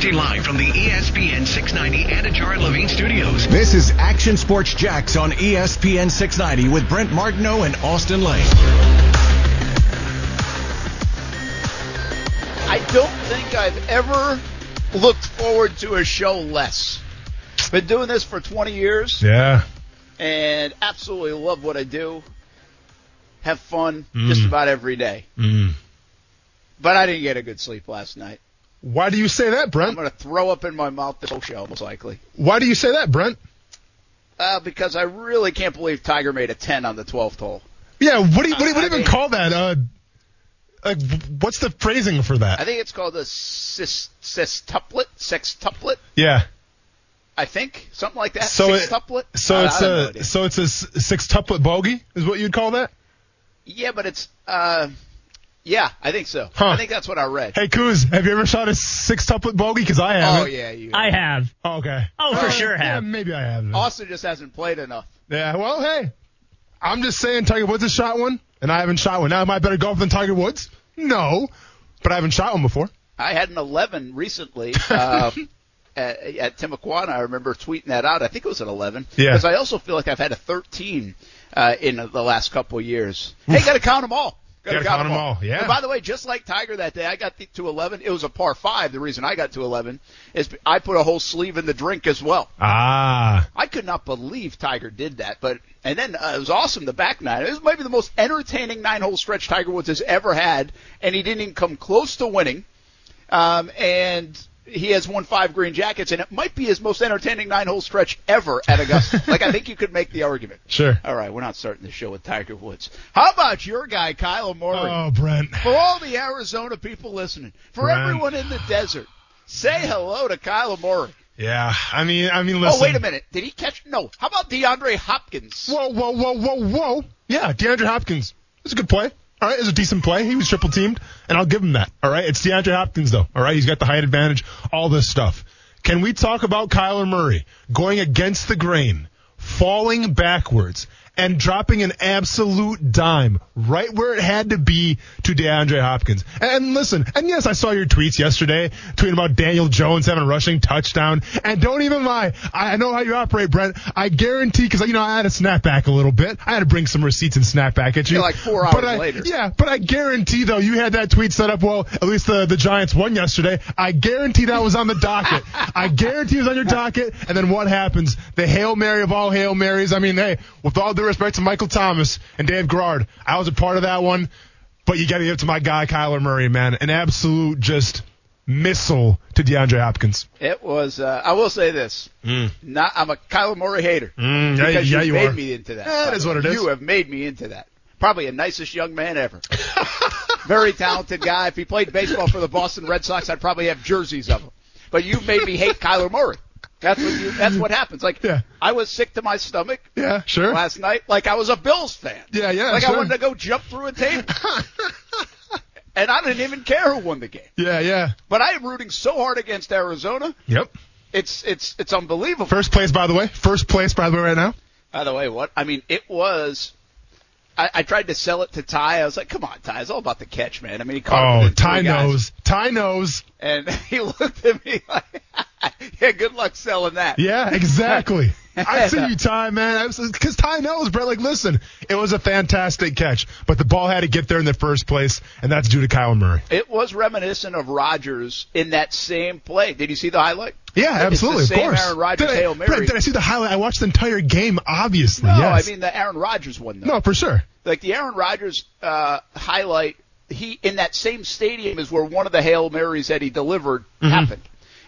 Broadcasting live from the ESPN 690 Anajar Levine Studios. This is Action Sports Jax on ESPN 690 with Brent Martineau and Austin Lane. I don't think I've ever looked forward to a show less. Been doing this for 20 years Yeah. and absolutely love what I do. Have fun Mm. just about every day. Mm. But I didn't get a good sleep last night. Why do you say that, Brent? I'm going to throw up in my mouth this whole show, most likely. Why do you say that, Brent? Uh, because I really can't believe Tiger made a 10 on the 12th hole. Yeah. What do you, what do you, what do you even call that? Uh, uh, what's the phrasing for that? I think it's called a cis, sextuplet, sextuplet, Yeah. I think. Something like that. So it- So it's a idea. so it's a sextuplet bogey is what you'd call that? Yeah, but it's uh, yeah, I think so. Huh. I think that's what I read. Hey, Kuz, have you ever shot a sextuplet bogey? Because I haven't. oh yeah, you. I have. Oh, okay. Oh, for Uh, sure Yeah, have. maybe I have. Austin just hasn't played enough. Yeah. Well, hey, I'm just saying Tiger Woods has shot one, and I haven't shot one. Now, am I better golf than Tiger Woods? No, but I haven't shot one before. I had an 11 recently uh, at, at Timuquana. I remember tweeting that out. I think it was an 11. Yeah. Because I also feel like I've had a 13 uh, in the last couple of years. Hey, got to count them all. Gotta count 'em all, yeah. And by the way, just like Tiger that day, I got to 11. It was a par five. The reason I got to 11 is I put a whole sleeve in the drink as well. Ah. I could not believe Tiger did that. But and then uh, it was awesome the back nine. It was maybe the most entertaining nine hole stretch Tiger Woods has ever had, and he didn't even come close to winning. Um, and he has won five green jackets, and it might be his most entertaining nine hole stretch ever at Augusta. like I think you could make the argument. Sure. All right, we're not starting the show with Tiger Woods. How about your guy, Kyler Murray? Oh, Brent. For all the Arizona people listening, for Brent. everyone in the desert, say hello to Kyler Murray. Yeah. I mean, I mean, listen. Oh, wait a minute. Did he catch? No. How about DeAndre Hopkins? Whoa, whoa, whoa, whoa, whoa. Yeah, DeAndre Hopkins. It's a good play. All right, it's a decent play. He was triple teamed, and I'll give him that. All right, it's DeAndre Hopkins though. All right, he's got the height advantage, all this stuff. Can we talk about Kyler Murray going against the grain, falling backwards, and dropping an absolute dime right where it had to be to DeAndre Hopkins? And listen, and yes, I saw your tweets yesterday, tweeting about Daniel Jones having a rushing touchdown. And don't even lie, I know how you operate, Brent. I guarantee, because you know I had to snap back a little bit. I had to bring some receipts and snap back at you. Yeah, like four But hours I- later. Yeah, but I guarantee though you had that tweet set up. Well, at least the the Giants won yesterday. I guarantee that was on the docket. I guarantee it was on your docket. And then what happens? The hail mary of all hail marys. I mean, hey, with all due respect to Michael Thomas and Dave Garrard, I was a part of that one. But you got to give it to my guy Kyler Murray, man. An absolute just missile to DeAndre Hopkins. It was. Uh, I will say this. Not. I'm a Kyler Murray hater. Mm, yeah, because yeah, you've made are. me into that. Yeah, by is what it is. You have made me into that. Probably a nicest young man ever. Very talented guy. If he played baseball for the Boston Red Sox, I'd probably have jerseys of him. But you've made me hate Kyler Murray. That's what you. That's what happens. Like Yeah. I was sick to my stomach Yeah, sure. last night. Like I was a Bills fan. Yeah, yeah, Like I wanted to go jump through a table. and I didn't even care who won the game. Yeah, yeah. But I am rooting so hard against Arizona. Yep. It's it's it's unbelievable. First place, by the way. First place, by the way, right now. By the way, what I mean, it was. I, I tried to sell it to Ty. I was like, "Come on, Ty! It's all about the catch, man." I mean, he caught Oh, Ty guys. knows. Ty knows. and he looked at me like, "Yeah, good luck selling that." Yeah, exactly. I see you, Ty, man. Because Ty knows, Brett. Like, listen, it was a fantastic catch, but the ball had to get there in the first place, and that's due to Kyler Murray. It was reminiscent of Rodgers in that same play. Did you see the highlight? Yeah, absolutely, It's the of same course. Aaron Rodgers, did, I, Hail Mary. Brett, did I see the highlight? I watched the entire game, obviously. No, yes. I mean the Aaron Rodgers one though. no, for sure. like the Aaron Rodgers uh, highlight, he in that same stadium is where one of the hail marys that he delivered Mm-hmm. happened,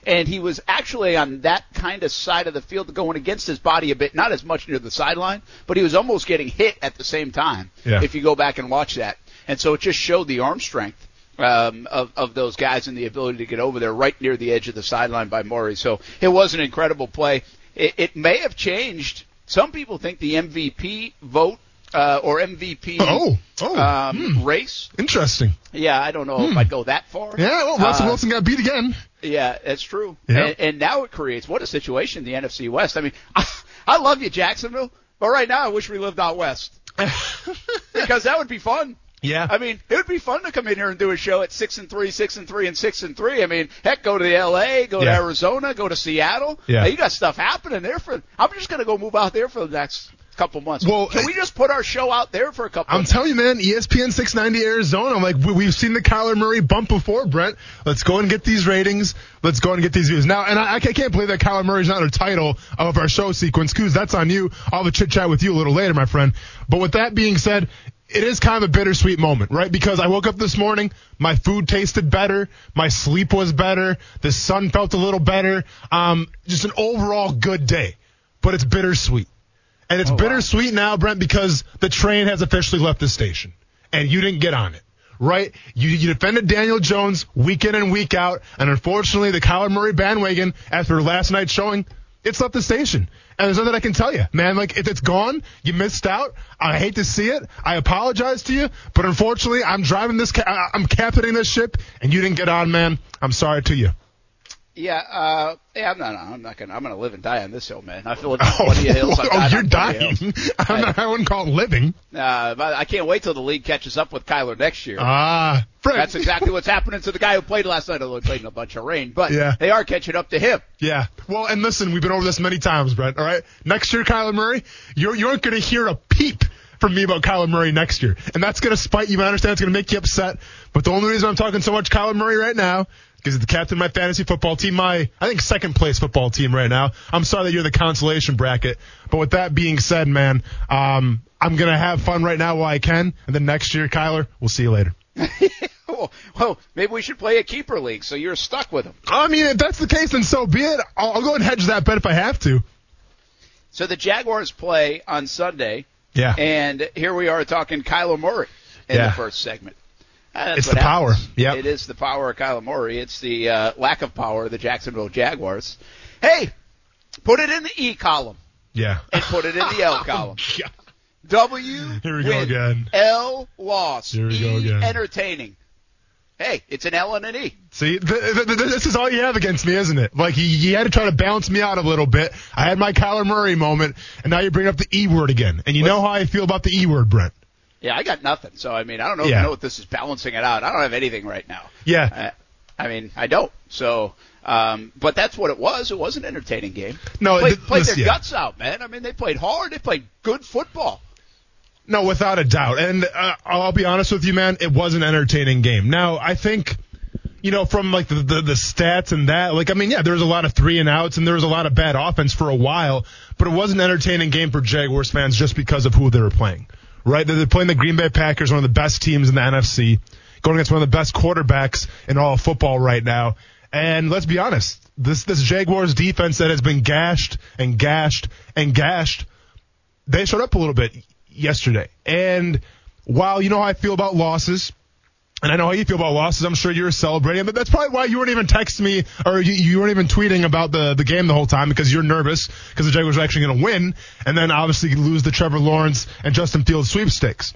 and he was actually on that kind of side of the field, going against his body a bit, not as much near the sideline, but he was almost getting hit at the same time. Yeah. If you go back and watch that, and so it just showed the arm strength. Um, of, of those guys and the ability to get over there right near the edge of the sideline by Murray. So it was an incredible play. It, it may have changed. Some people think the MVP vote uh, or MVP Oh, oh, um, race. Interesting. Yeah, I don't know if I'd go that far. Yeah, well, Russell Uh, Wilson got beat again. Yeah, that's true. Yeah. And, and now it creates what a situation the NFC West. I mean, I, I love you, Jacksonville, but right now I wish we lived out west because that would be fun. Yeah. I mean, it would be fun to come in here and do a show at six and three, six and three, and six and three. I mean, heck, go to the L.A., go to Arizona, go to Seattle. Yeah. Uh, you got stuff happening there for. I'm just going to go move out there for the next couple months. Well, can we just put our show out there for a couple? I'm of telling you, man, ESPN 690 Arizona. I'm like, we, we've seen the Kyler Murray bump before, Brent. Let's go and get these ratings. Let's go and get these views. Now, and I, I can't believe that Kyler Murray's not a title of our show sequence. Coos, that's on you. I'll have a chit chat with you a little later, my friend. But with that being said, it is kind of a bittersweet moment, right? Because I woke up this morning, my food tasted better, my sleep was better, the sun felt a little better, um, just an overall good day. But it's bittersweet. And it's oh, bittersweet now, Brent, because the train has officially left the station and you didn't get on it. Right? You, you defended Daniel Jones week in and week out, and unfortunately, the Kyler Murray bandwagon, after last night's showing, it's left the station. And there's nothing I can tell you, man. Like, if it's gone, you missed out. I hate to see it. I apologize to you, but unfortunately, I'm driving this, ca- I'm captaining this ship, and you didn't get on, man. I'm sorry to you. Yeah, uh, yeah, I'm not. I'm not gonna. I'm gonna live and die on this hill, man. I feel like plenty of hills. Oh, you're on plenty of dying. I'm not, I wouldn't call it living. Uh, but I can't wait till the league catches up with Kyler next year. Ah, Frank. That's exactly what's happening to the guy who played last night. Although he played in a bunch of rain, but Yeah. they are catching up to him. Yeah. Well, and listen, we've been over this many times, Brett. All right. Next year, Kyler Murray, you're, you aren't going to hear a peep from me about Kyler Murray next year. And that's going to spite you. I understand it's going to make you upset. But the only reason I'm talking so much Kyler Murray right now because the captain of my fantasy football team, my, I think, second place football team right now. I'm sorry that you're the consolation bracket. But with that being said, man, um, I'm going to have fun right now while I can. And then next year, Kyler, we'll see you later. well, well, maybe we should play a keeper league so you're stuck with him. I mean, if that's the case, then so be it. I'll, I'll go and hedge that bet if I have to. So the Jaguars play on Sunday, Yeah. and here we are talking Kyler Murray in Yeah. the first segment. Uh, that's It's what the power. happens. Yep. It is the power of Kyler Murray. It's the uh, lack of power of the Jacksonville Jaguars. Hey, put it in the E column yeah. and put it in the L column. Yeah. W Here we go again. L loss. Here we e go again. entertaining. Hey, it's an L and an E. See, th- th- th- this is all you have against me, isn't it? Like, you, you had to try to balance me out a little bit. I had my Kyler Murray moment, and now you bring up the E word again. And you know how I feel about the E word, Brent. Yeah, I got nothing. So I mean, I don't know, Yeah. know what this is balancing it out. I don't have anything right now. Yeah. I, I mean, I don't. So, um, but that's what it was. It was an entertaining game. No, played, th- played listen, their yeah. guts out, man. I mean, they played hard. They played good football. No, without a doubt. And uh, I'll be honest with you, man, it was an entertaining game. Now, I think, you know, from like the, the, the stats and that, like, I mean, yeah, there was a lot of three and outs and there was a lot of bad offense for a while, but it was an entertaining game for Jaguars fans just because of who they were playing, right? They're playing the Green Bay Packers, one of the best teams in the NFC, going against one of the best quarterbacks in all of football right now. And let's be honest, this, this Jaguars defense that has been gashed and gashed and gashed they showed up a little bit yesterday. And while you know how I feel about losses, and I know how you feel about losses, I'm sure you were celebrating, but that's probably why you weren't even texting me or you, you weren't even tweeting about the, the game the whole time because you're nervous because the Jaguars are actually going to win and then obviously lose the Trevor Lawrence and Justin Fields sweepstakes.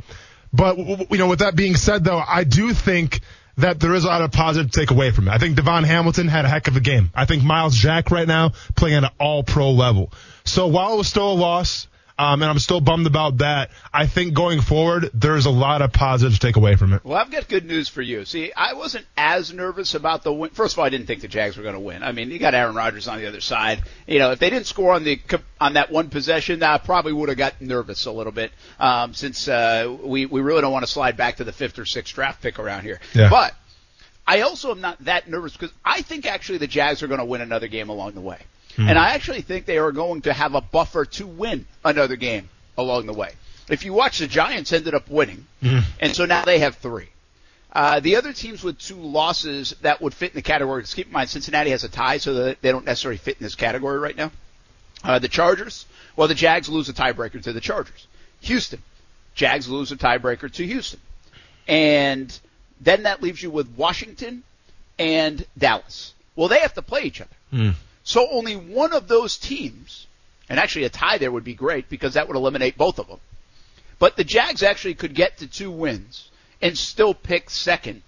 But, you know, with that being said though, I do think that there is a lot of positive to take away from it. I think Davon Hamilton had a heck of a game. I think Myles Jack right now playing at an all pro level. So while it was still a loss, um, and I'm still bummed about that. I think going forward, there's a lot of positives to take away from it. Well, I've got good news for you. See, I wasn't as nervous about the win. First of all, I didn't think the Jags were going to win. I mean, you got Aaron Rodgers on the other side. You know, if they didn't score on the on that one possession, I probably would have got nervous a little bit. Um, since uh, we we really don't want to slide back to the fifth or sixth draft pick around here. Yeah. But I also am not that nervous because I think actually the Jags are going to win another game along the way. And I actually think they are going to have a buffer to win another game along the way. If you watch the Giants ended up winning, and so now they have three. Uh, the other teams with two losses that would fit in the category, just keep in mind Cincinnati has a tie, so that they don't necessarily fit in this category right now. Uh, the Chargers, well, the Jags lose a tiebreaker to the Chargers. Houston, Jags lose a tiebreaker to Houston. And then that leaves you with Washington and Dallas. Well, they have to play each other. So only one of those teams, and actually a tie there would be great because that would eliminate both of them. But the Jags actually could get to two wins and still pick second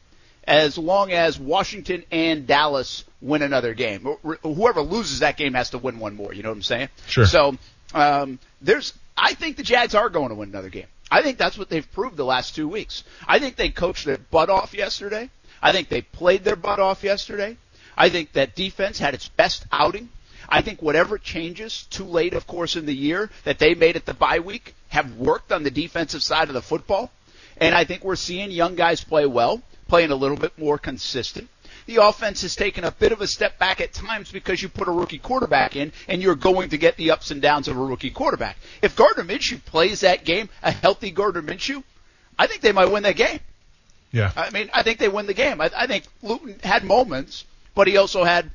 as long as Washington and Dallas win another game. Whoever loses that game has to win one more. You know what I'm saying? Sure. So um, there's, I think the Jags are going to win another game. I think that's what they've proved the last two weeks. I think they coached their butt off yesterday. I think they played their butt off yesterday. I think that defense had its best outing. I think whatever changes, too late, of course, in the year that they made at the bye week have worked on the defensive side of the football. And I think we're seeing young guys play well, playing a little bit more consistent. The offense has taken a bit of a step back at times because you put a rookie quarterback in and you're going to get the ups and downs of a rookie quarterback. If Gardner Minshew plays that game, a healthy Gardner Minshew, I think they might win that game. Yeah. I mean, I think they win the game. I, I think Luton had moments, but he also had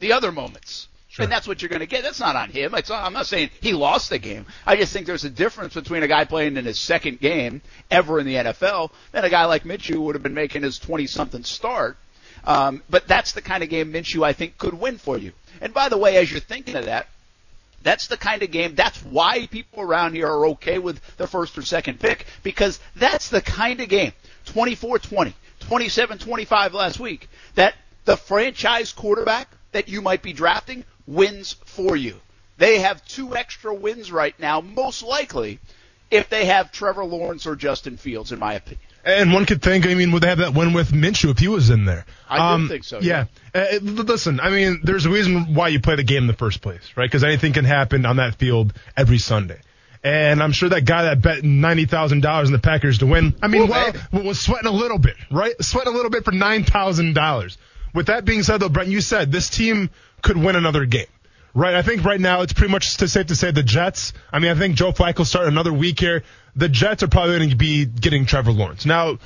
the other moments. Sure. And that's what you're going to get. That's not on him. Not, I'm not saying he lost the game. I just think there's a difference between a guy playing in his second game ever in the NFL than a guy like Minshew who would have been making his 20 something start. Um, but that's the kind of game Minshew I think could win for you. And by the way, as you're thinking of that, that's the kind of game, that's why people around here are okay with the first or second pick, because that's the kind of game, 24-20, 27-25 last week, that the franchise quarterback that you might be drafting wins for you. They have two extra wins right now, most likely, if they have Trevor Lawrence or Justin Fields, in my opinion. And one could think, I mean, would they have that win with Minshew if he was in there? I do think so, Yeah. Uh, listen, I mean, there's a reason why you play the game in the first place, right? Because anything can happen on that field every Sunday. And I'm sure that guy that bet ninety thousand dollars in the Packers to win, I mean, well, man. was sweating a little bit, right? Sweating a little bit for nine thousand dollars. With that being said, though, Brent, you said this team could win another game, right? I think right now it's pretty much safe to say the Jets. I mean, I think Joe Flacco start another week here. The Jets are probably going to be getting Trevor Lawrence. Now,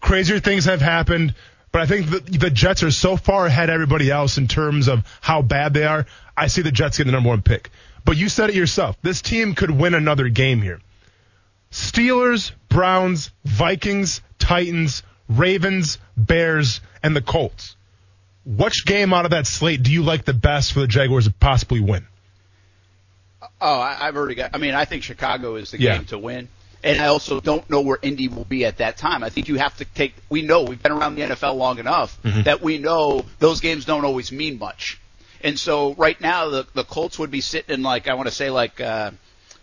crazier things have happened, but I think the, the Jets are so far ahead of everybody else in terms of how bad they are. I see the Jets getting the number one pick. But you said it yourself. This team could win another game here. Steelers, Browns, Vikings, Titans, Ravens, Bears, and the Colts. Which game out of that slate do you like the best for the Jaguars to possibly win? Oh, I, I've already got. I mean, I think Chicago is the Yeah. game to win, and I also don't know where Indy will be at that time. I think you have to take. We know we've been around the NFL long enough that we know those games don't always mean much, and so right now the the Colts would be sitting in like I want to say like uh,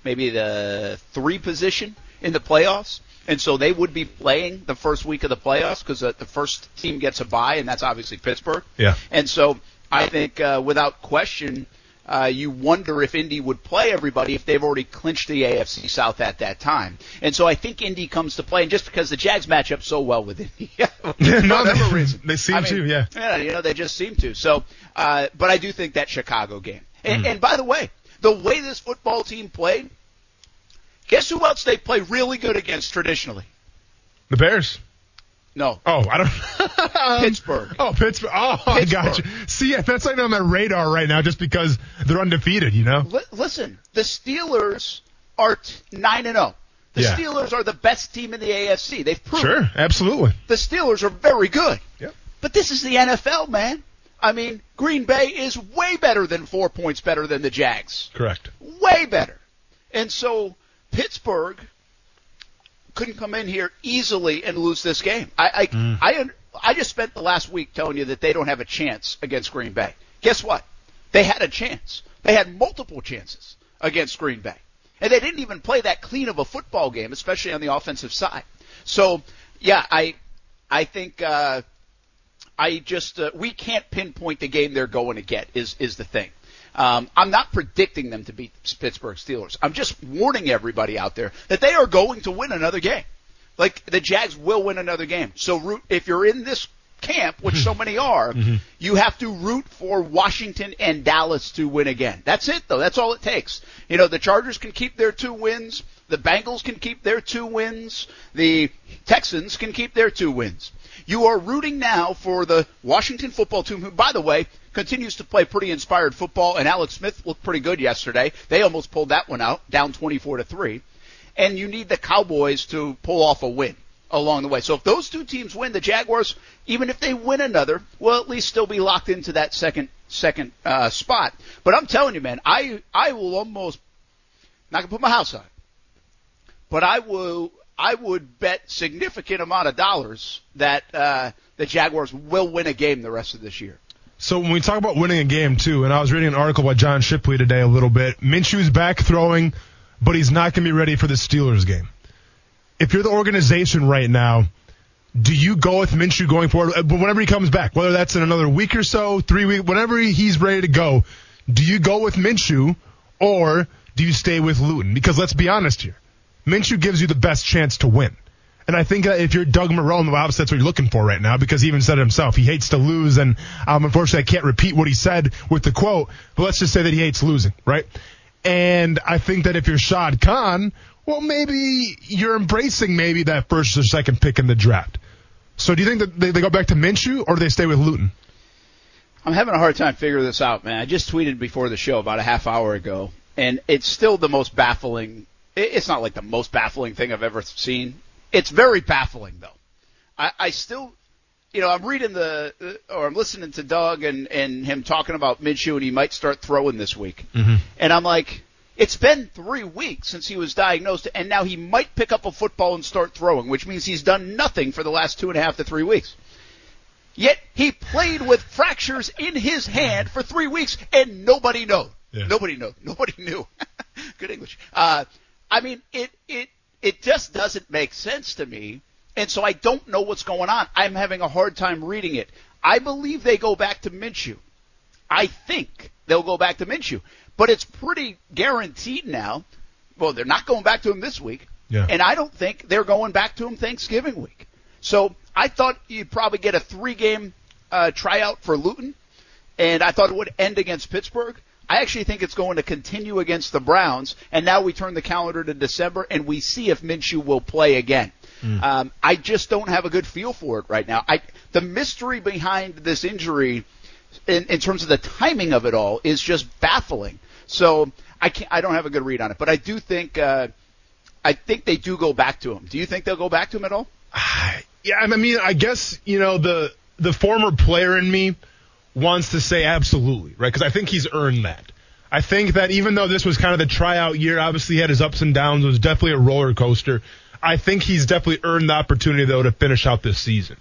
maybe the three position in the playoffs. And so they would be playing the first week of the playoffs because uh, the first team gets a bye, and that's obviously Pittsburgh. Yeah. And so I think, uh, without question, uh, you wonder if Indy would play everybody if they've already clinched the AFC South at that time. And so I think Indy comes to play, and just because the Jags match up so well with Indy, no, for whatever they- reason. they seem I mean, to, yeah. Yeah, you know, they just seem to. So, uh, but I do think that Chicago game. And, Mm. and by the way, the way this football team played, guess who else they play really good against traditionally? The Bears. No, Oh, I don't. um, Pittsburgh. Oh, Pittsburgh. Oh, I got you. Pittsburgh. See, that's like on my radar right now, just because they're undefeated. You know. Li- listen, the Steelers are nine and zero. The Yeah. Steelers are the best team in the AFC. They've proven Sure, absolutely. the Steelers are very good. Yep. But this is the NFL, man. I mean, Green Bay is way better than four points better than the Jags. Correct. Way better. And so Pittsburgh couldn't come in here easily and lose this game. I I, Mm. I I just spent the last week telling you that they don't have a chance against Green Bay. Guess what? They had a chance. They had multiple chances against Green Bay. And they didn't even play that clean of a football game, especially on the offensive side. So, yeah, I I think uh I just uh, we can't pinpoint the game they're going to get is is the thing. Um, I'm not predicting them to beat the Pittsburgh Steelers. I'm just warning everybody out there that they are going to win another game. Like the Jags will win another game. So root if you're in this camp, which so many are, you have to root for Washington and Dallas to win again. That's it though. That's all it takes. You know, the Chargers can keep their two wins, the Bengals can keep their two wins, the Texans can keep their two wins. You are rooting now for the Washington football team, who, by the way, continues to play pretty inspired football, and Alex Smith looked pretty good yesterday. They almost pulled that one out, down 24 to 3. And you need the Cowboys to pull off a win along the way. So if those two teams win, the Jaguars, even if they win another, will at least still be locked into that second second uh, spot. But I'm telling you, man, I I will almost not gonna put my house on it, but I will I would bet significant amount of dollars that uh, the Jaguars will win a game the rest of this year. So when we talk about winning a game too, and I was reading an article by John Shipley today a little bit. Minshew's back throwing, but he's not going to be ready for the Steelers game. if you're the organization right now, do you go with Minshew going forward? uh, Whenever he comes back, whether that's in another week or so, three weeks, whenever he's ready to go, do you go with Minshew or do you stay with Luton? Because let's be honest here, Minshew gives you the best chance to win. And I think that if you're Doug Marrone, well, obviously that's what you're looking for right now because he even said it himself. He hates to lose, and um, unfortunately, I can't repeat what he said with the quote, but let's just say that he hates losing, right? And I think that if you're Shad Khan, well, maybe you're embracing maybe that first or second pick in the draft. So do you think that they, they go back to Minshew or do they stay with Luton? I'm having a hard time figuring this out, man. I just tweeted before the show about a half hour ago, and it's still the most baffling. It's not like the most baffling thing I've ever seen. It's very baffling, though. I, I still, you know, I'm reading the, uh, or I'm listening to Doug and, and him talking about Minshew, and he might start throwing this week. Mm-hmm. And I'm like, it's been three weeks since he was diagnosed, and now he might pick up a football and start throwing, which means he's done nothing for the last two and a half to three weeks. Yet he played with fractures in his hand for three weeks, and nobody knew. Yeah. Nobody knew. Nobody knew. Good English. Uh, I mean, it it it just doesn't make sense to me, and so I don't know what's going on. I'm having a hard time reading it. I believe they go back to Minshew. I think they'll go back to Minshew, but it's pretty guaranteed now. Well, they're not going back to him this week, Yeah. and I don't think they're going back to him Thanksgiving week. So I thought you'd probably get a three-game uh, tryout for Luton, and I thought it would end against Pittsburgh. I actually think it's going to continue against the Browns, and now we turn the calendar to December, and we see if Minshew will play again. Um, I just don't have a good feel for it right now. I the mystery behind this injury, in, in terms of the timing of it all, is just baffling. So I can't, I don't have a good read on it, but I do think uh, I think they do go back to him. Do you think they'll go back to him at all? Yeah, I mean, I guess you know the the former player in me wants to say absolutely, right? Because I think he's earned that. I think that even though this was kind of the tryout year, obviously he had his ups and downs. It was definitely a roller coaster. I think he's definitely earned the opportunity though to finish out this season.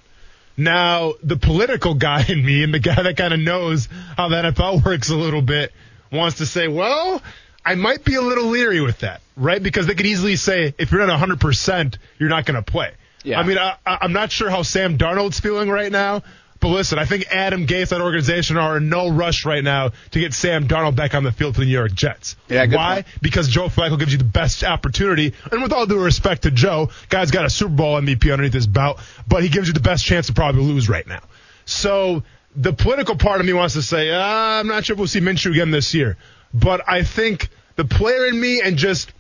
Now, the political guy in me and the guy that kind of knows how the NFL works a little bit wants to say, well, I might be a little leery with that, right? Because they could easily say, if you're not 100%, you're not going to play. Yeah. I mean, I, I'm not sure how Sam Darnold's feeling right now, but listen, I think Adam Gase, that organization, are in no rush right now to get Sam Darnold back on the field for the New York Jets. Yeah, Why? point. Because Joe Flacco gives you the best opportunity, and with all due respect to Joe, guy's got a Super Bowl MVP underneath his belt, but he gives you the best chance to probably lose right now. So the political part of me wants to say, uh, I'm not sure if we'll see Minshew again this year, but I think the player in me and just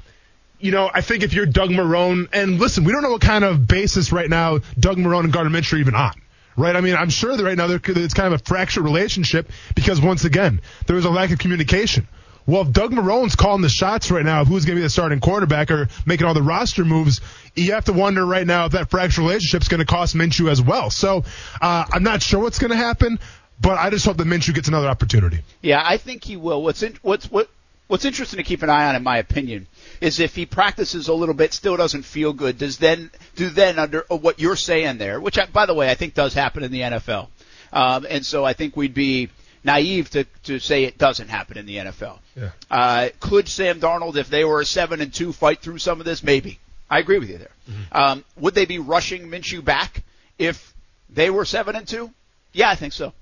you know, I think if you're Doug Marrone, and listen, we don't know what kind of basis right now Doug Marrone and Gardner Minshew are even on. Right? I mean, I'm sure that right now it's kind of a fractured relationship because once again, there was a lack of communication. Well, if Doug Marrone's calling the shots right now of who's going to be the starting quarterback or making all the roster moves, you have to wonder right now if that fractured relationship is going to cost Minshew as well. So uh, I'm not sure what's going to happen, but I just hope that Minshew gets another opportunity. Yeah, I think he will. What's in, what's what what's interesting to keep an eye on, in my opinion, is if he practices a little bit, still doesn't feel good. Does then do then under uh, what you're saying there, which I, by the way I think does happen in the NFL, um, and so I think we'd be naive to to say it doesn't happen in the NFL. Yeah. Uh, could Sam Darnold, if they were a seven and two, fight through some of this? Maybe. I agree with you there. Um, would they be rushing Minshew back if they were seven and two? Yeah, I think so.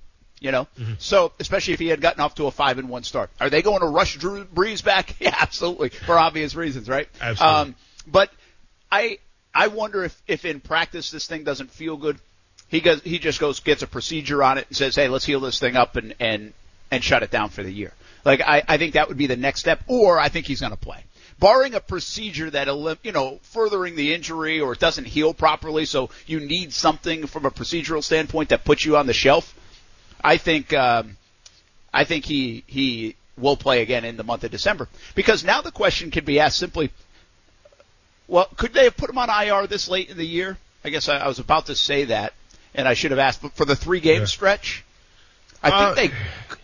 You know, so especially if he had gotten off to a five and one start, are they going to rush Drew Brees back? Yeah, absolutely, for obvious reasons, right? Absolutely. Um, but I I wonder if if in practice this thing doesn't feel good, he goes he just goes gets a procedure on it and says, hey, let's heal this thing up and and and shut it down for the year. Like I I think that would be the next step, or I think he's going to play. Barring a procedure that you know furthering the injury or it doesn't heal properly, so you need something from a procedural standpoint that puts you on the shelf. I think um, I think he he will play again in the month of December because now the question can be asked simply. Well, could they have put him on IR this late in the year? I guess I, I was about to say that, and I should have asked. But for the three game Yeah. stretch, I Uh, think they.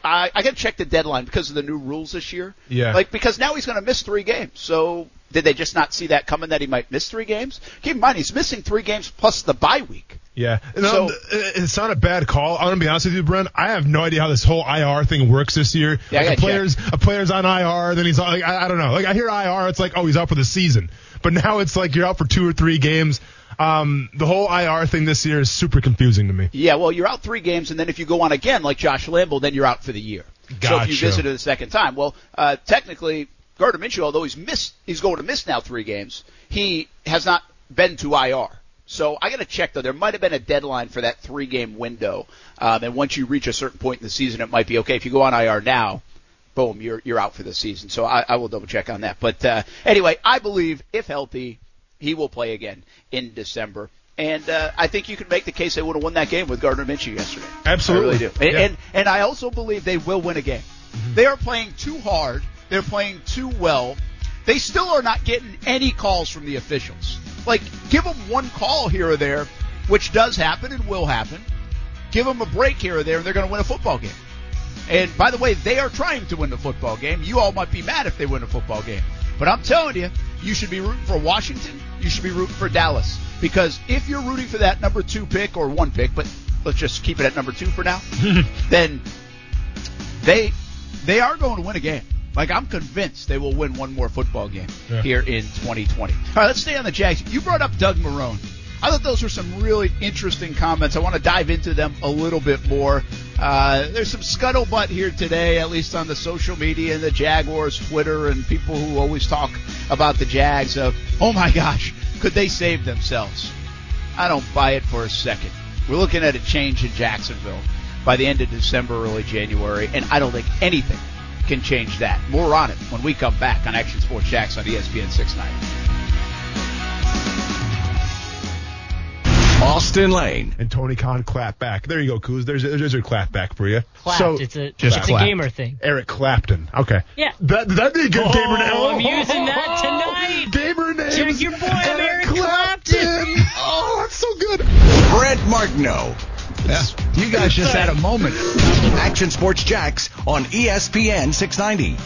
I, I got to check the deadline because of the new rules this year. Yeah. Like because now he's going to miss three games. So did they just not see that coming that he might miss three games? Keep in mind he's missing three games plus the bye week. Yeah, no, So- it's not a bad call. I'm gonna be honest with you, Brent. I have no idea how this whole IR thing works this year. Yeah, like a player's a player's on IR, then he's like, I, I don't know. Like I hear IR, it's like, oh, he's out for the season. But now it's like you're out for two or three games. Um, the whole IR thing this year is super confusing to me. Yeah, well, you're out three games, and then if you go on again, like Josh Lambo, then you're out for the year. Gotcha. So if you Gotcha. visit it a second time, well, uh, technically, Gardner Minshew, although he's missed, he's going to miss now three games. He has not been to IR. So I got to check though. There might have been a deadline for that three-game window, um, and once you reach a certain point in the season, it might be okay if you go on IR now. Boom, you're you're out for the season. So I, I will double check on that. But uh, anyway, I believe if healthy, he will play again in December. And uh, I think you can make the case they would have won that game with Gardner Minshew yesterday. Absolutely. I really do. And, Yeah. and and I also believe they will win a game. They are playing too hard. They're playing too well. They still are not getting any calls from the officials. Like, give them one call here or there, which does happen and will happen. Give them a break here or there, and they're going to win a football game. And by the way, they are trying to win the football game. You all might be mad if they win a football game. But I'm telling you, you should be rooting for Washington. You should be rooting for Dallas. Because if you're rooting for that number two pick or one pick, but let's just keep it at number two for now, then they they are going to win a game. Like I'm convinced they will win one more football game Yeah. here in 2020. All right, let's stay on the Jags. You brought up Doug Marrone. I thought those were some really interesting comments. I want to dive into them a little bit more. Uh, there's some scuttlebutt here today, at least on the social media and the Jaguars Twitter and people who always talk about the Jags of, oh my gosh, could they save themselves? I don't buy it for a second. We're looking at a change in Jacksonville by the end of December, early January, and I don't think anything can change that. More on it when we come back on Action Sports Jax on ESPN 690. Austin Lane. And Tony Khan clap back. There you go, Kuz. There's there's your clap back for you. Clapped. So, it's a just it's clapped. a gamer thing. Eric Clapton. Okay. Yeah. That that'd be a good Oh, gamer name. Oh, I'm using that oh, tonight. Gamer name. Check your boy, I'm Eric Clapton. Oh, that's so good. Brent Martineau. You guys just had a moment. Action Sports Jax on ESPN 690.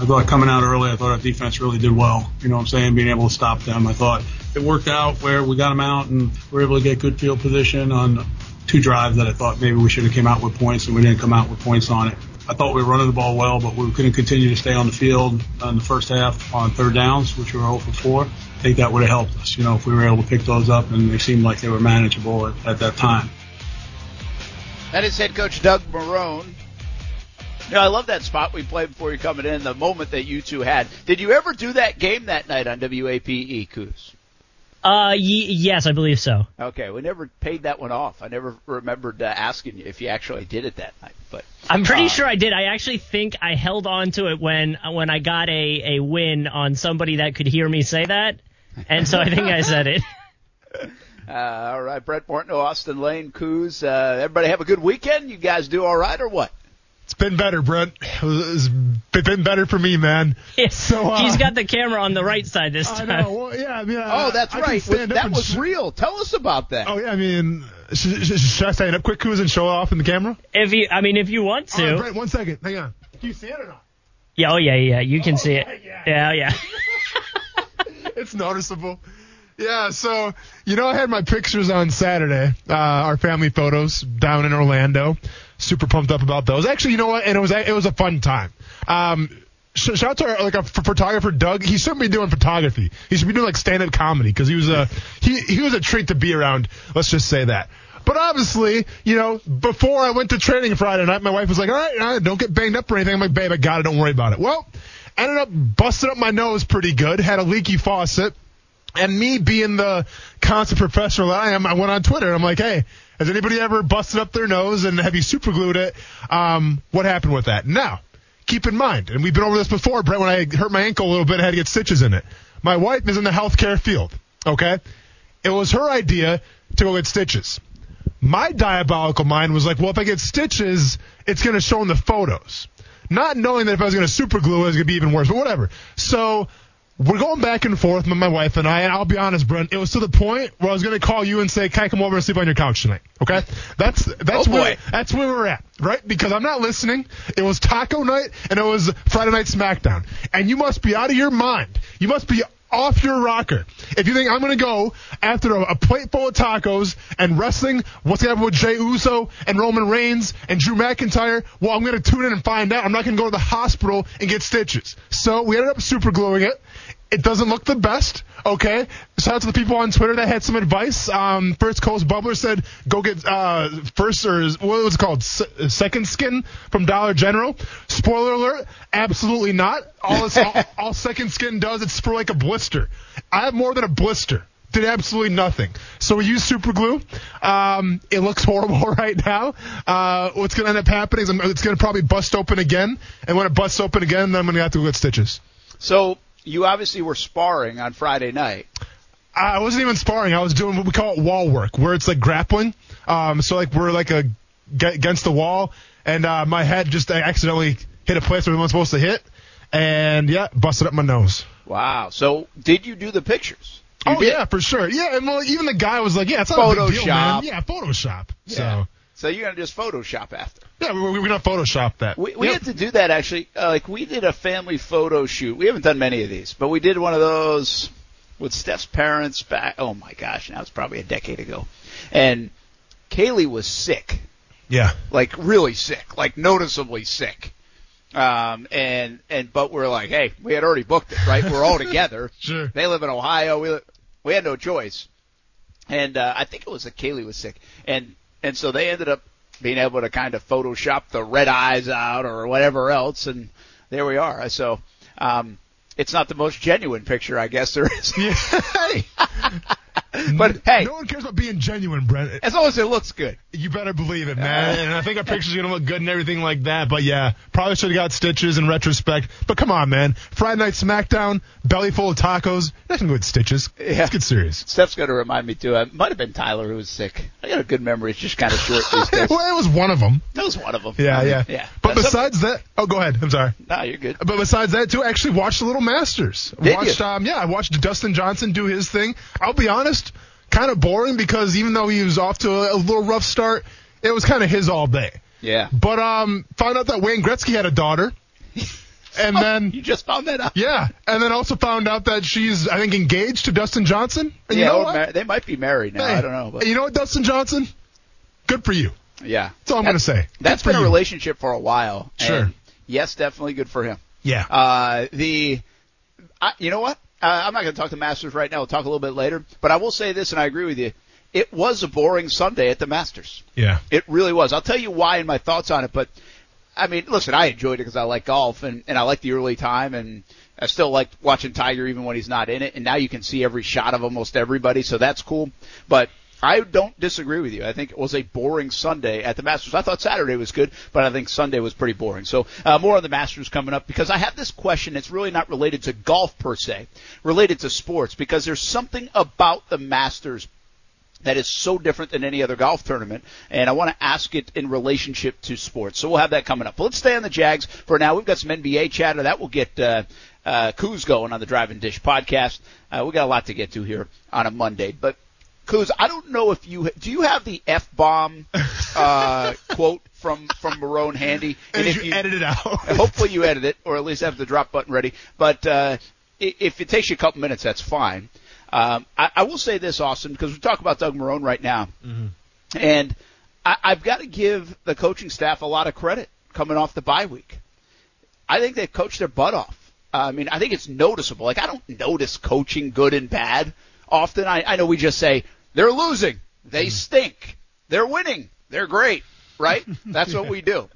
I thought coming out early, I thought our defense really did well. You know what I'm saying? Being able to stop them. I thought it worked out where we got them out and we were able to get good field position on two drives that I thought maybe we should have came out with points and we didn't come out with points on it. I thought we were running the ball well, but we couldn't continue to stay on the field in the first half on third downs, which we were 0 for 4. I think that would have helped us, you know, if we were able to pick those up and they seemed like they were manageable at, at that time. That is head coach Doug Marrone. Know, I love that spot we played before you coming in, the moment that you two had. Did you ever do that game that night on WAPE, Coos? Uh, y- yes, I believe so. Okay, we never paid that one off. I never remembered uh, asking you if you actually did it that night. But I'm pretty Uh, sure I did. I actually think I held on to it when when I got a, a win on somebody that could hear me say that, and so I think I said it. uh, all right, Brett Morton, Austin Lane, Coos. Uh, everybody have a good weekend. You guys do all right or what? It's been better, Brent. It's been better for me, man. So, uh, he's got the camera on the right side this time. I time. know. Well, yeah, I mean, Oh, that's I right. stand up That was sh- real. Tell us about that. Oh yeah, I mean, should, should, should I stand up quick, Kuz, and show off in the camera? If you, I mean, if you want All right, to. Brent, one second. Hang on. Do you see it or not? Yeah, oh yeah, yeah, you can see it. yeah. Yeah, yeah. it's noticeable. Yeah, so you know, I had my pictures on Saturday, uh, our family photos down in Orlando. Super pumped up about those. Actually, you know what? And it was it was a fun time. Um, sh- shout out to our, like a photographer Doug. He shouldn't be doing photography. He should be doing like stand up comedy because he was a he he was a treat to be around. Let's just say that. But obviously, you know, before I went to training Friday night, my wife was like, "All right, all right don't get banged up or anything." I'm like, "Babe, I got it. Don't worry about it." Well, ended up busting up my nose pretty good. Had a leaky faucet. And me being the constant professional that I am, I went on Twitter. I'm like, hey, has anybody ever busted up their nose and have you superglued it? Um, what happened with that? Now, keep in mind, and we've been over this before, Brett, when I hurt my ankle a little bit, I had to get stitches in it. My wife is in the healthcare field, okay? It was her idea to go get stitches. My diabolical mind was like, well, if I get stitches, it's going to show in the photos. Not knowing that if I was going to super glue it, it was going to be even worse, but whatever. So we're going back and forth, with my wife and I, and I'll be honest, Brent, it was to the point where I was going to call you and say, can I come over and sleep on your couch tonight? Okay? That's, that's Oh, where, that's where we're at, right? Because I'm not listening. It was taco night and it was Friday night SmackDown. And you must be out of your mind. You must be off your rocker. If you think I'm going to go after a, a plate full of tacos and wrestling, what's going to happen with Jey Uso and Roman Reigns and Drew McIntyre? Well, I'm going to tune in and find out. I'm not going to go to the hospital and get stitches. So we ended up super gluing it. It doesn't look the best. Okay. Shout out to the people on Twitter that had some advice. Um, First Coast Bubbler said go get uh, first or what was it called Se- second skin from Dollar General. Spoiler alert: absolutely not. All, this, all, all second skin does it's for like a blister. I have more than a blister. Did absolutely nothing. So we use super glue. Um, it looks horrible right now. Uh, what's going to end up happening is I'm, it's going to probably bust open again. And when it busts open again, then I'm going to have to go get stitches. So you obviously were sparring on Friday night. I wasn't even sparring. I was doing what we call it wall work, where it's like grappling. Um, so like we're like a against the wall, and uh, my head just accidentally hit a place where we weren't supposed to hit, and yeah, busted up my nose. Wow. So did you do the pictures? You oh did. yeah, for sure. Yeah, and well, even the guy was like, "Yeah, it's not a big deal, man." Photoshop. Yeah, Photoshop. Yeah. So So you're gonna just Photoshop after. yeah, we, we, we're gonna Photoshop that. We, we Yep. had to do that actually. Uh, like we did a family photo shoot. We haven't done many of these, but we did one of those with Steph's parents back. Oh my gosh, now it's probably a decade ago. And Kaylee was sick, yeah. like really sick, like noticeably sick. Um, and and but we're like, hey, we had already booked it, right? We're all together. Sure. They live in Ohio. We li- we had no choice. And uh, I think it was that Kaylee was sick, and and so they ended up being able to kind of Photoshop the red eyes out or whatever else, and there we are. So um, it's not the most genuine picture, I guess there is. But hey, no one cares about being genuine, Brent. as long as it looks good. You better believe it, man. and I think our picture's gonna look good and everything like that. But yeah, probably should have got stitches in retrospect. But come on, man. Friday night SmackDown, belly full of tacos. Nothing gonna with stitches. Yeah. Let's get serious. Steph's going to remind me too. It might have been Tyler who was sick. I got a good memory. It's just kind of short these days. well, it was one of them. That was one of them. Yeah, I mean, yeah, yeah. But That's besides that, oh, go ahead. I'm sorry. something- no, you're good. But besides that, too, I actually watched the Little Masters. Did watched, you? Um, yeah, I watched Dustin Johnson do his thing. I'll be honest, kind of boring because even though he was off to a, a little rough start, it was kind of his all day. Yeah. But um, found out that Wayne Gretzky had a daughter, and then You just found that out. yeah, and then also found out that she's I think engaged to Dustin Johnson. And you yeah, know mar- they might be married now. Hey, I don't know, but you know what, Dustin Johnson? Good for you. yeah. That's all I'm gonna say. That's been a relationship for a while. Sure. yes, definitely good for him. Yeah. Uh, the, I, you know what? Uh, I'm not going to talk to Masters right now. We'll talk a little bit later. But I will say this, and I agree with you. It was a boring Sunday at the Masters. yeah. It really was. I'll tell you why and my thoughts on it. But I mean, listen, I enjoyed it because I like golf and and I like the early time and I still like watching Tiger even when he's not in it. And now you can see every shot of almost everybody, so that's cool. But I don't disagree with you. I think it was a boring Sunday at the Masters. I thought Saturday was good, but I think Sunday was pretty boring. So uh, more on the Masters coming up because I have this question. It's really not related to golf per se, related to sports because there's something about the Masters that is so different than any other golf tournament, and I want to ask it in relationship to sports. So we'll have that coming up. But let's stay on the Jags for now. We've got some NBA chatter that will get uh, uh, Kuz going on the Drive and Dish podcast. Uh, we got a lot to get to here on a Monday, but. Kuz, I don't know if you do you have the f bomb uh, quote from from Marrone handy, And if you edit it out. hopefully you edit it, or at least have the drop button ready. But uh, if it takes you a couple minutes, that's fine. Um, I, I will say this, Austin, because we talk about Doug Marrone right now, and I, I've got to give the coaching staff a lot of credit coming off the bye week. I think they coached their butt off. I mean, I think it's noticeable. Like I don't notice coaching good and bad often. I, I know we just say they're losing, they mm-hmm. stink, they're winning, they're great, right? That's what we do.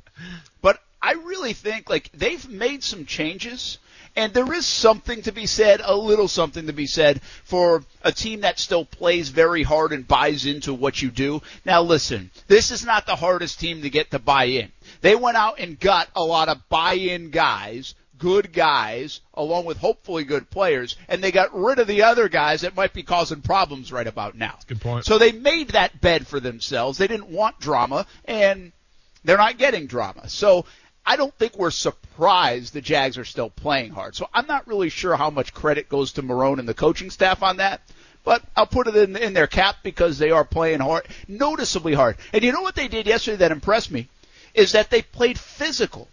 But I really think like they've made some changes. And there is something to be said, a little something to be said for a team that still plays very hard and buys into what you do. Now listen, this is not the hardest team to get to buy in. They went out and got a lot of buy-in guys, good guys, along with hopefully good players, and they got rid of the other guys that might be causing problems right about now. Good point. So they made that bed for themselves. They didn't want drama, and they're not getting drama. So I don't think we're surprised the Jags are still playing hard. So I'm not really sure how much credit goes to Marrone and the coaching staff on that. But I'll put it in, in their cap because they are playing hard, noticeably hard. And you know what they did yesterday that impressed me? Is that they played physical.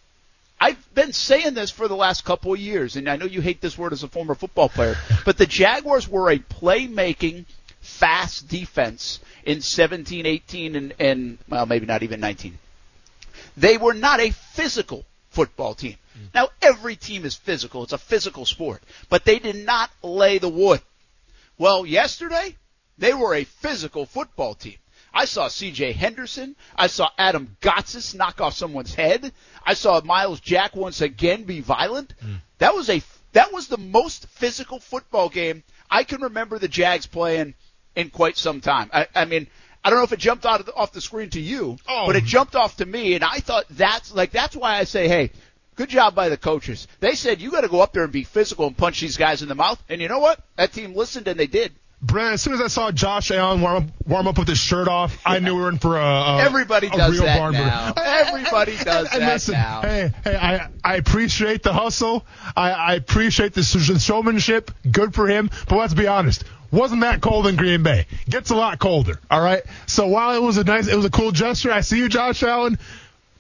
I've been saying this for the last couple of years, and I know you hate this word as a former football player, but the Jaguars were a playmaking, fast defense in 17, 18, and, and well, maybe not even 19. They were not a physical football team. Mm. Now, every team is physical. It's a physical sport. But they did not lay the wood. Well, yesterday, they were a physical football team. I saw C.J. Henderson. I saw Adam Gotsis knock off someone's head. I saw Myles Jack once again be violent. Hmm. That was a that was the most physical football game I can remember the Jags playing in quite some time. I, I mean, I don't know if it jumped out of the, off the screen to you, Oh. but it jumped off to me, and I thought that's like that's why I say, hey, good job by the coaches. They said you got to go up there and be physical and punch these guys in the mouth, and you know what? That team listened and they did. Brent, as soon as I saw Josh Allen warm up, warm up with his shirt off, I knew we were in for a, a Everybody a does real that barn now. Everybody does and that listen, now. Hey, hey, I, I appreciate the hustle. I, I appreciate the showmanship. Good for him. But let's be honest. Wasn't that cold in Green Bay? Gets a lot colder. All right. So while it was a nice, it was a cool gesture. I see you, Josh Allen.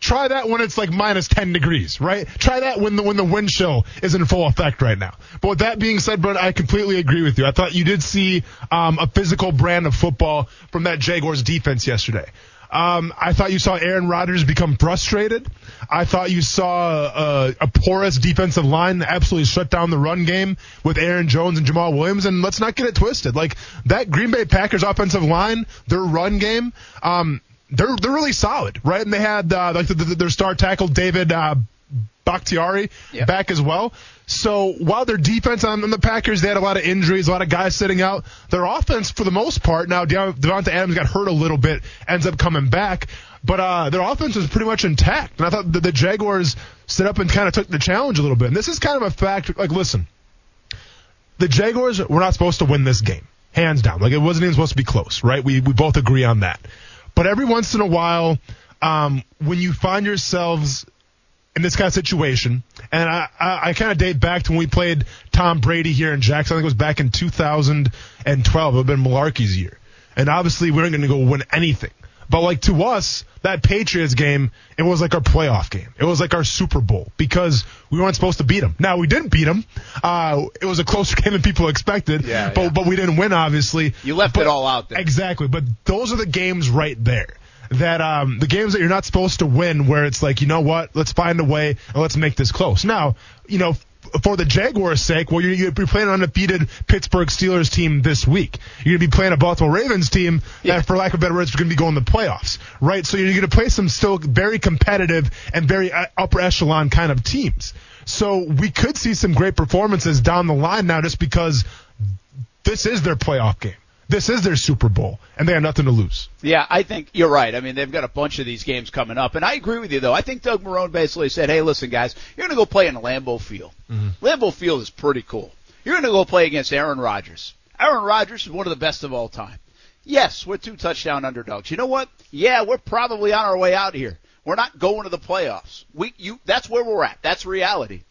Try that when it's like minus 10 degrees, right? Try that when the when the wind chill is in full effect right now. But with that being said, Brent, I completely agree with you. I thought you did see um, a physical brand of football from that Jaguars defense yesterday. Um, I thought you saw Aaron Rodgers become frustrated. I thought you saw uh, a porous defensive line that absolutely shut down the run game with Aaron Jones and Jamaal Williams. And let's not get it twisted. Like that Green Bay Packers offensive line, their run game, um, they're they're really solid, right? And they had uh, like the, the, their star tackle David uh, Bakhtiari Yep. back as well. So while their defense on, on the Packers, they had a lot of injuries, a lot of guys sitting out. Their offense, for the most part, now Dev- Davante Adams got hurt a little bit, ends up coming back, but uh, their offense was pretty much intact. And I thought the, the Jaguars stood up and kind of took the challenge a little bit. And this is kind of a fact. Like, listen, the Jaguars were not supposed to win this game, hands down. Like it wasn't even supposed to be close, right? We we both agree on that. But every once in a while, um, when you find yourselves in this kind of situation, and I I, I kind of date back to when we played Tom Brady here in Jackson. I think it was back in 2012. It would have been Mularkey's year, and obviously we weren't going to go win anything. But like to us, that Patriots game, it was like our playoff game. It was like our Super Bowl because we weren't supposed to beat them. Now we didn't beat them. Uh, it was a closer game than people expected. Yeah, but yeah. but we didn't win, obviously. You left But- it all out there. Exactly. But those are the games right there. That um the games that you're not supposed to win, where it's like you know what, let's find a way and let's make this close. Now, you know, for the Jaguars' sake, well, you're, you're playing an undefeated Pittsburgh Steelers team this week. You're going to be playing a Baltimore Ravens team Yeah. that, for lack of better words, is going to be going to the playoffs, right? So you're going to play some still very competitive and very uh, upper echelon kind of teams. So we could see some great performances down the line now, just because this is their playoff game. This is their Super Bowl, and they have nothing to lose. Yeah, I think you're right. I mean, they've got a bunch of these games coming up, and I agree with you though. I think Doug Marrone basically said, "Hey, listen, guys, you're going to go play in Lambeau Field. Mm-hmm. Lambeau Field is pretty cool. You're going to go play against Aaron Rodgers. Aaron Rodgers is one of the best of all time. Yes, we're two touchdown underdogs. You know what? Yeah, we're probably on our way out here. We're not going to the playoffs. We, you, that's where we're at. That's reality.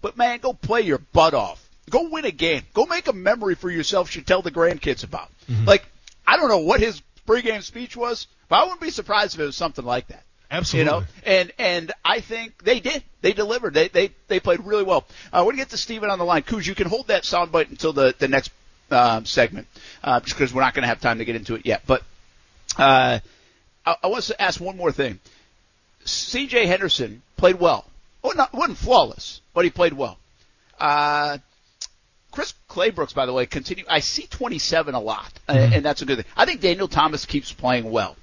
But man, go play your butt off. Go win a game. Go make a memory for yourself you tell the grandkids about. Like, I don't know what his pregame speech was, but I wouldn't be surprised if it was something like that. Absolutely. You know, and and I think they did. They delivered. They they they played really well. Uh, we're gonna get to Steven on the line. Kuz, you can hold that soundbite until the the next um, segment, uh, just because we're not gonna have time to get into it yet. But uh, I, I want to ask one more thing. C.J. Henderson played well. Well, not wasn't flawless, but he played well. Uh, Chris Claybrooks, by the way, continue. I see 27 a lot, uh, and that's a good thing. I think Daniel Thomas keeps playing well.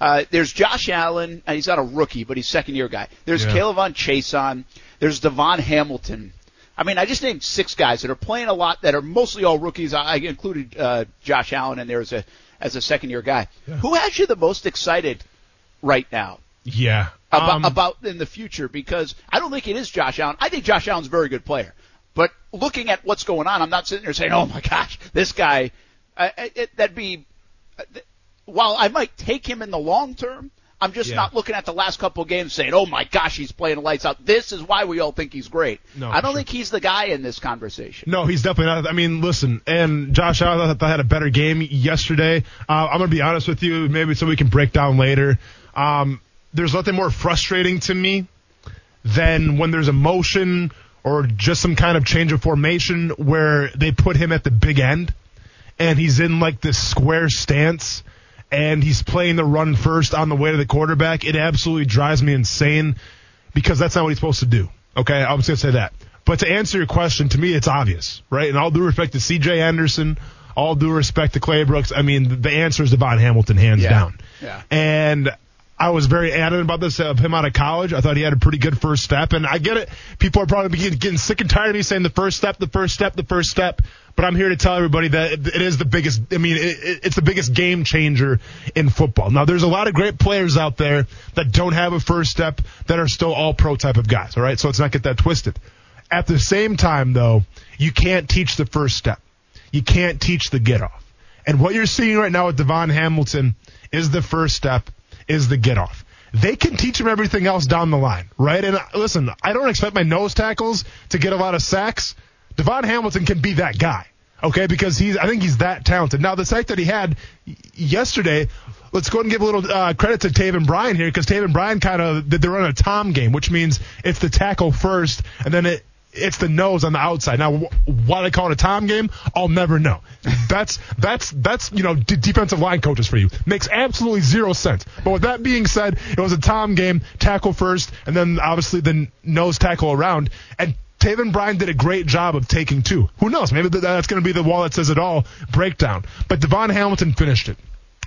Uh, there's Josh Allen, and he's not a rookie, but he's second year guy. There's Yeah. K'Lavon Chaisson. There's Davon Hamilton. I mean, I just named six guys that are playing a lot that are mostly all rookies. I, I included uh, Josh Allen in there as a as a second year guy. Who has you the most excited right now Yeah. about, Um, about in the future? Because I don't think it is Josh Allen. I think Josh Allen's a very good player. But looking at what's going on, I'm not sitting there saying, "Oh my gosh, this guy." Uh, it, that'd be. Uh, th- while I might take him in the long term, I'm just Yeah. not looking at the last couple of games saying, "Oh my gosh, he's playing lights out." This is why we all think he's great. No, I don't for think he's the guy in this conversation. No, he's definitely not. I mean, listen, and Josh I thought I had a better game yesterday. Uh, I'm going to be honest with you, maybe so we can break down later. Um, there's nothing more frustrating to me than when there's a motion or just some kind of change of formation where they put him at the big end and he's in like this square stance and he's playing the run first on the way to the quarterback. It absolutely drives me insane because that's not what he's supposed to do. Okay, I was going to say that. But to answer your question, to me, it's obvious, right? And all due respect to C.J. Anderson, all due respect to Claybrooks, I mean, the answer is Davon Hamilton, hands Yeah. down. Yeah. And I was very adamant about this of him out of college. I thought he had a pretty good first step, and I get it. People are probably getting, sick and tired of me saying the first step, the first step, the first step. But I'm here to tell everybody that it is the biggest. I mean, it- it's the biggest game changer in football. Now, there's a lot of great players out there that don't have a first step that are still all pro type of guys. All right, so let's not get that twisted. At the same time, though, you can't teach the first step. You can't teach the get off. And what you're seeing right now with Davon Hamilton is the first step, is the get off. They can teach him everything else down the line, right? And uh, listen, I don't expect my nose tackles to get a lot of sacks. Davon Hamilton can be that guy, okay? Because he's, I think he's that talented. Now, the sack that he had yesterday, let's go ahead and give a little uh, credit to Taven Bryan here because Taven Bryan kind of they're running a Tom game, which means it's the tackle first and then it it's the nose on the outside. Now, wh- why they call it a Tom game, I'll never know. That's that's that's you know d- defensive line coaches for you. Makes absolutely zero sense. But with that being said, it was a Tom game, tackle first, and then obviously the nose tackle around. And Taven Bryan did a great job of taking two. Who knows? Maybe that's going to be the wall that says it all breakdown. But Davon Hamilton finished it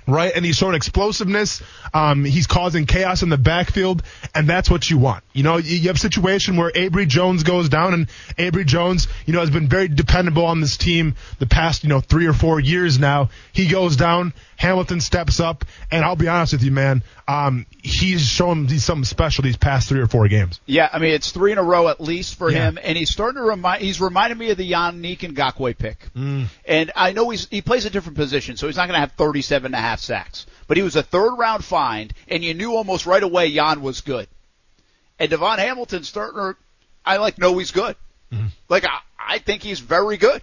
right? And he's showing explosiveness. Um, he's causing chaos in the backfield, and that's what you want. You know, you, you have a situation where Abry Jones goes down, and Abry Jones, you know, has been very dependable on this team the past, you know, three or four years now. He goes down, Hamilton steps up, and I'll be honest with you, man, um, he's shown he's something special these past three or four games. Yeah, I mean it's three in a row at least for Yeah. him, and he's starting to remind. He's reminded me of the Yannick Ngakoue pick, Mm. and I know he's he plays a different position, so he's not going to have 37 and a half sacks. But he was a third round find, and you knew almost right away Jan was good. And Davon Hamilton's starting I like know he's good. Mm-hmm. Like I, I think he's very good.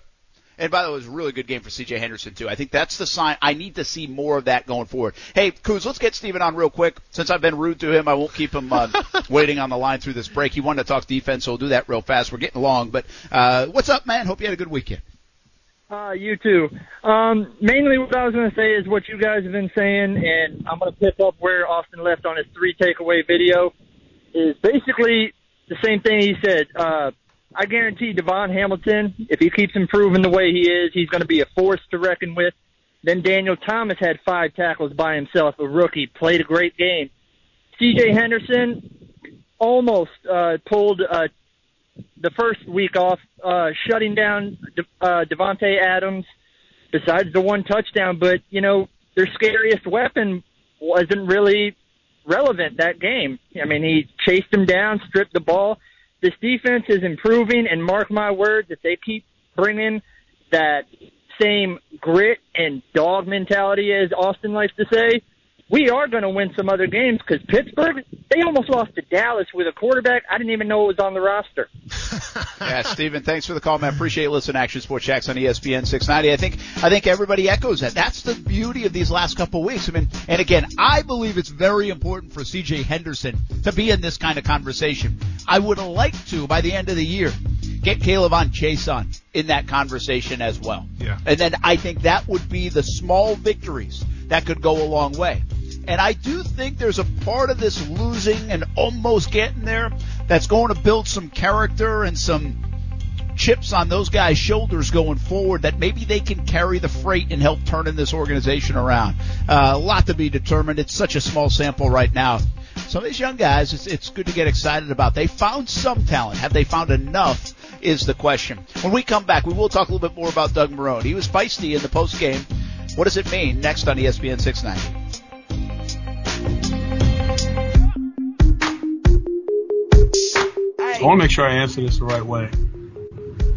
And by the way, it was a really good game for C.J. Henderson too. I think that's the sign. I need to see more of that going forward. Hey, Kuz, let's get Steven on real quick. Since I've been rude to him, I won't keep him uh, waiting on the line through this break. He wanted to talk defense, so we'll do that real fast. We're getting along, but uh, what's up, man? Hope you had a good weekend. Uh, you too. Um, mainly what I was going to say is what you guys have been saying, and I'm going to pick up where Austin left on his three takeaway video. Is basically the same thing he said. Uh, I guarantee Davon Hamilton, if he keeps improving the way he is, he's going to be a force to reckon with. Then Daniel Thomas had five tackles by himself, a rookie, played a great game. C.J. Henderson almost uh, pulled uh, the first week off, uh, shutting down De- uh, Davante Adams. Besides the one touchdown, but you know their scariest weapon wasn't really relevant that game. I mean, he chased him down, stripped the ball. This defense is improving, and mark my words, if they keep bringing that same grit and dog mentality, as Austin likes to say, we are going to win some other games because Pittsburgh, they almost lost to Dallas with a quarterback I didn't even know it was on the roster. Yeah, Steven, thanks for the call, man. Appreciate it. Listen, Action Sports Jax on ESPN 690. I think I think everybody echoes that. That's the beauty of these last couple of weeks. I mean, and again, I believe it's very important for C.J. Henderson to be in this kind of conversation. I would like to by the end of the year get K'Lavon Chaisson in that conversation as well. Yeah. And then I think that would be the small victories that could go a long way. And I do think there's a part of this losing and almost getting there that's going to build some character and some chips on those guys' shoulders going forward that maybe they can carry the freight and help turning this organization around. Uh, a lot to be determined. It's such a small sample right now. Some of these young guys, it's, it's good to get excited about. They found some talent. Have they found enough? Is the question. When we come back, we will talk a little bit more about Doug Marrone. He was feisty in the post game. What does it mean? Next on ESPN 690. I want to make sure I answer this the right way.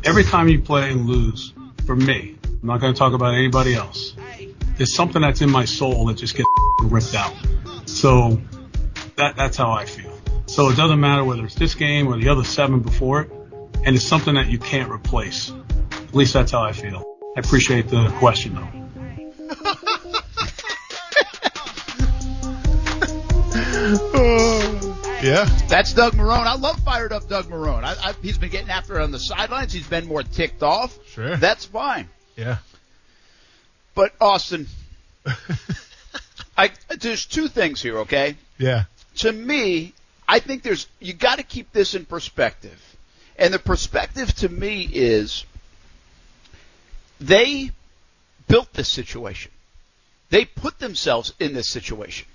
Every time you play and lose, for me, I'm not going to talk about anybody else. There's something that's in my soul that just gets ripped out. So that that's how I feel. So it doesn't matter whether it's this game or the other seven before it, and it's something that you can't replace. At least that's how I feel. I appreciate the question though. Oh. Yeah. That's Doug Marrone. I love fired up Doug Marrone. I, I, he's been getting after it on the sidelines. He's been more ticked off. Sure. That's fine. Yeah. But Austin, I there's two things here, okay? Yeah. To me, I think there's you got to keep this in perspective. And the perspective to me is they built this situation. They put themselves in this situation.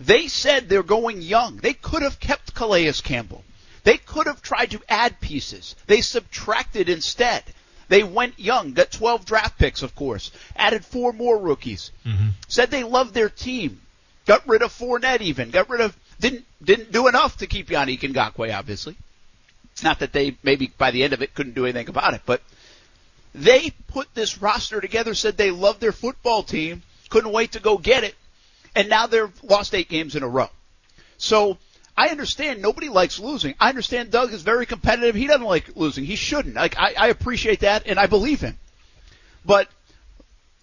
They said they're going young. They could have kept Calais Campbell. They could have tried to add pieces. They subtracted instead. They went young, got 12 draft picks, of course, added four more rookies. Mm-hmm. Said they loved their team. Got rid of Fournette even. Got rid of didn't didn't do enough to keep Yannick Ngakoue, obviously. It's not that they maybe by the end of it couldn't do anything about it, but they put this roster together, said they loved their football team, couldn't wait to go get it, and now they've lost eight games in a row. So I understand nobody likes losing. I understand Doug is very competitive. He doesn't like losing. He shouldn't. Like I, I appreciate that and I believe him. But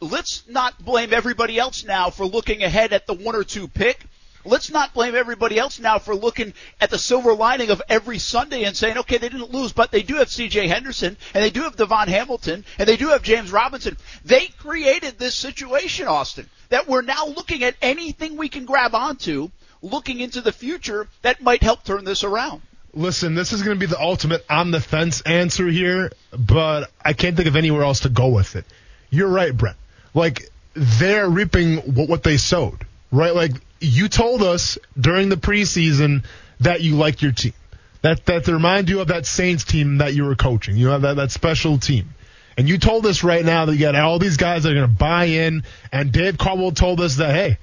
let's not blame everybody else now for looking ahead at the one or two pick. Let's not blame everybody else now for looking at the silver lining of every Sunday and saying, okay, they didn't lose, but they do have C.J. Henderson and they do have Davon Hamilton and they do have James Robinson. They created this situation, Austin, that we're now looking at anything we can grab onto, looking into the future that might help turn this around. Listen, this is going to be the ultimate on the fence answer here, but I can't think of anywhere else to go with it. You're right, Brett. Like, they're reaping what they sowed, right? Like, you told us during the preseason that you liked your team. That, that remind you of that Saints team that you were coaching. You know, that, that special team. And you told us right now that you got all these guys that are going to buy in. And Dave Caldwell told us that, hey,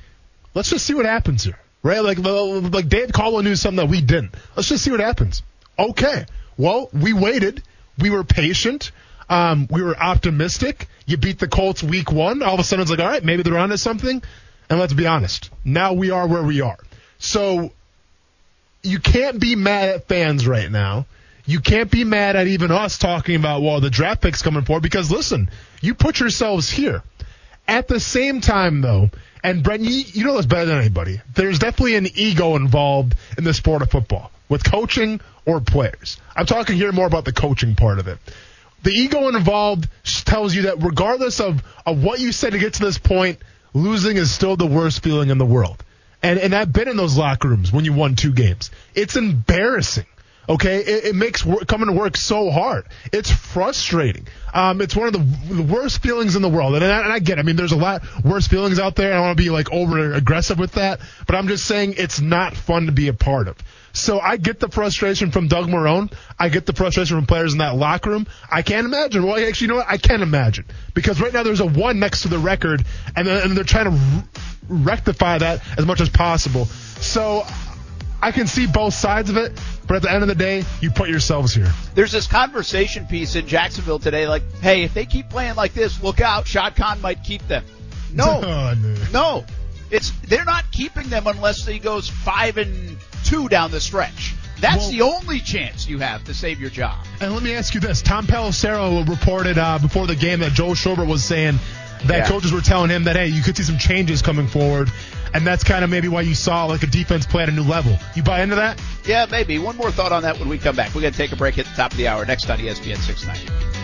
let's just see what happens here. Right? Like, like Dave Caldwell knew something that we didn't. Let's just see what happens. Okay. Well, we waited. We were patient. Um, we were optimistic. You beat the Colts week one. All of a sudden it's like, all right, maybe they're onto something. And let's be honest. Now we are where we are. So you can't be mad at fans right now. You can't be mad at even us talking about, well, the draft pick's coming forward because listen, you put yourselves here. At the same time, though, and Brent, you, you know this better than anybody, there's definitely an ego involved in the sport of football with coaching or players. I'm talking here more about the coaching part of it. The ego involved tells you that regardless of, of what you said to get to this point, losing is still the worst feeling in the world. And, and I've been in those locker rooms when you won two games. It's embarrassing. Okay, it, it makes work, coming to work so hard. It's frustrating. Um, it's one of the, the worst feelings in the world, and I, and I get. It. I mean, there's a lot worse feelings out there. I don't want to be like over aggressive with that, but I'm just saying it's not fun to be a part of. So I get the frustration from Doug Marrone. I get the frustration from players in that locker room. I can't imagine. Well, actually, you know what? I can't imagine because right now there's a one next to the record, and, and they're trying to rectify that as much as possible. So I can see both sides of it, but at the end of the day, you put yourselves here. There's this conversation piece in Jacksonville today, like, hey, if they keep playing like this, look out, Shad Khan might keep them. No, Oh, no. no, it's they're not keeping them unless he goes five and two down the stretch. That's Well- the only chance you have to save your job. And let me ask you this: Tom Pelissero reported uh, before the game that Joe Schobert was saying that Yeah. coaches were telling him that hey, you could see some changes coming forward, and that's kind of maybe why you saw like a defense play at a new level. You buy into that? Yeah, maybe. One more thought on that when we come back. We're going to take a break at the top of the hour next on ESPN 690.